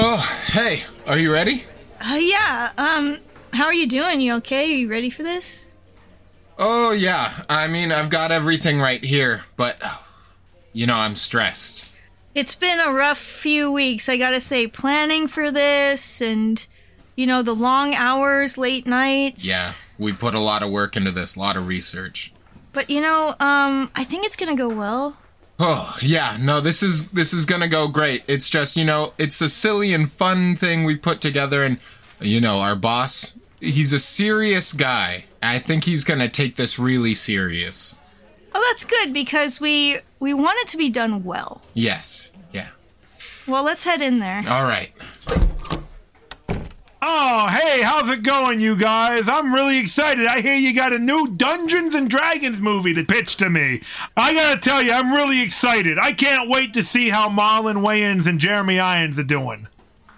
Oh, hey, are you ready? Uh, yeah. Um, how are you doing? You okay? Are you ready for this? Oh, yeah. I mean, I've got everything right here, but you know, I'm stressed. It's been a rough few weeks. I gotta say, planning for this and, you know, the long hours, late nights. Yeah, we put a lot of work into this, a lot of research. But you know, um, I think it's gonna go well. Oh, yeah. No, this is this is to go great. It's just, you know, it's a silly and fun thing we put together and you know, our boss, he's a serious guy. I think he's to take this really serious. Oh, that's good because we we want it to be done well. Yes. Yeah. Well, let's head in there. All right. Oh, hey, how's it going, you guys? I'm really excited. I hear you got a new Dungeons and Dragons movie to pitch to me. I gotta tell you, I'm really excited. I can't wait to see how Marlon Wayans and Jeremy Irons are doing.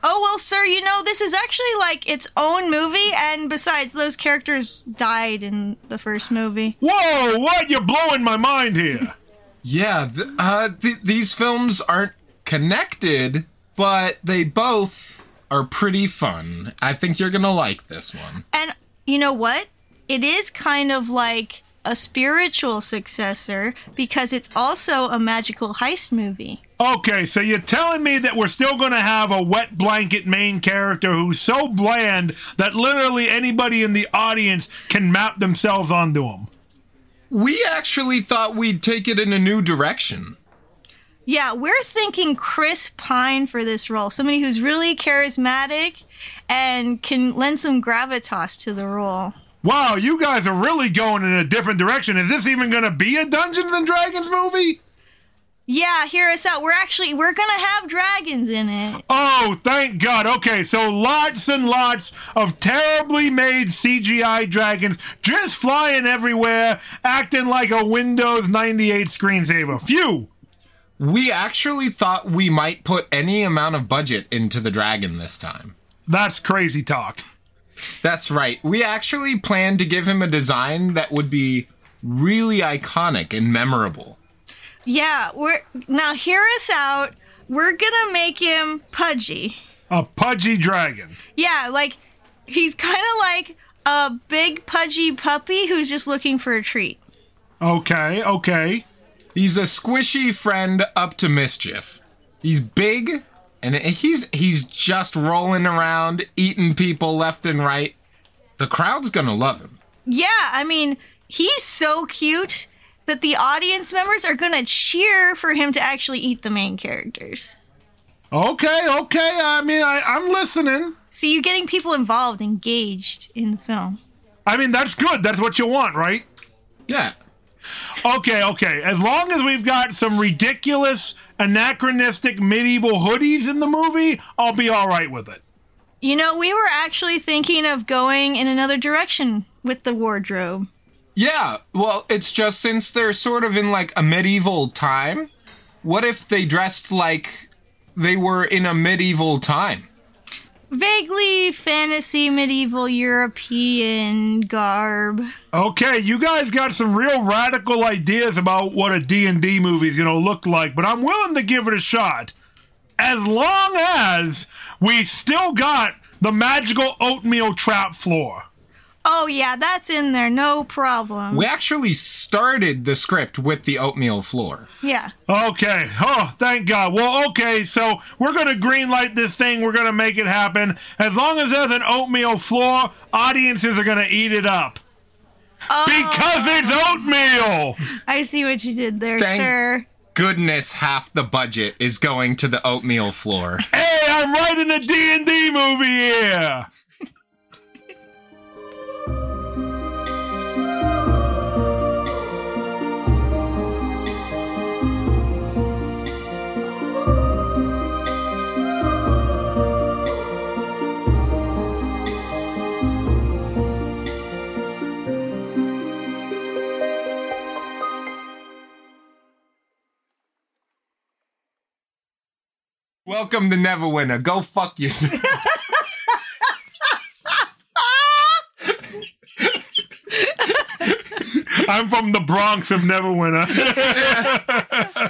Oh, well, sir, you know, this is actually like its own movie, and besides, those characters died in the first movie. Whoa, what? You're blowing my mind here. Yeah, th- uh, th- these films aren't connected, but they both are pretty fun. I think you're gonna like this one. And you know what? It is kind of like a spiritual successor because it's also a magical heist movie. Okay, so you're telling me that we're still going to have a wet blanket main character who's so bland that literally anybody in the audience can map themselves onto him. We actually thought we'd take it in a new direction. Yeah, we're thinking Chris Pine for this role. Somebody who's really charismatic and can lend some gravitas to the role. Wow, you guys are really going in a different direction. Is this even going to be a Dungeons and Dragons movie? Yeah, hear us out. We're actually we're gonna have dragons in it. Oh, thank God. Okay, so lots and lots of terribly made CGI dragons just flying everywhere, acting like a Windows 98 screensaver. Phew. We actually thought we might put any amount of budget into the dragon this time. That's crazy talk. That's right. We actually planned to give him a design that would be really iconic and memorable. Yeah, we're now hear us out. We're gonna make him pudgy. A pudgy dragon. Yeah, like he's kind of like a big pudgy puppy who's just looking for a treat. Okay, okay. He's a squishy friend up to mischief. He's big and he's he's just rolling around eating people left and right. The crowd's going to love him. Yeah, I mean, he's so cute that the audience members are going to cheer for him to actually eat the main characters. Okay, okay. I mean, I, I'm listening. So you're getting people involved, engaged in the film. I mean, that's good. That's what you want, right? Yeah. Okay, okay. As long as we've got some ridiculous, anachronistic medieval hoodies in the movie, I'll be all right with it. You know, we were actually thinking of going in another direction with the wardrobe. Yeah, well, it's just since they're sort of in like a medieval time, what if they dressed like they were in a medieval time? Vaguely fantasy medieval European garb. Okay, you guys got some real radical ideas about what a D&D movie is going to look like, but I'm willing to give it a shot. As long as we still got the magical oatmeal trap floor. Oh, yeah, that's in there, no problem. We actually started the script with the oatmeal floor. yeah. Okay. Oh, thank God. Well, okay. So we're gonna greenlight this thing. We're gonna make it happen. As long as there's an oatmeal floor, audiences are gonna eat it up Oh. because it's oatmeal. I see what you did there, Thank- sir. Goodness, half the budget is going to the oatmeal floor. Hey, I'm writing a D and D movie here. Welcome to Neverwinter. Go fuck yourself. I'm from the Bronx of Neverwinter.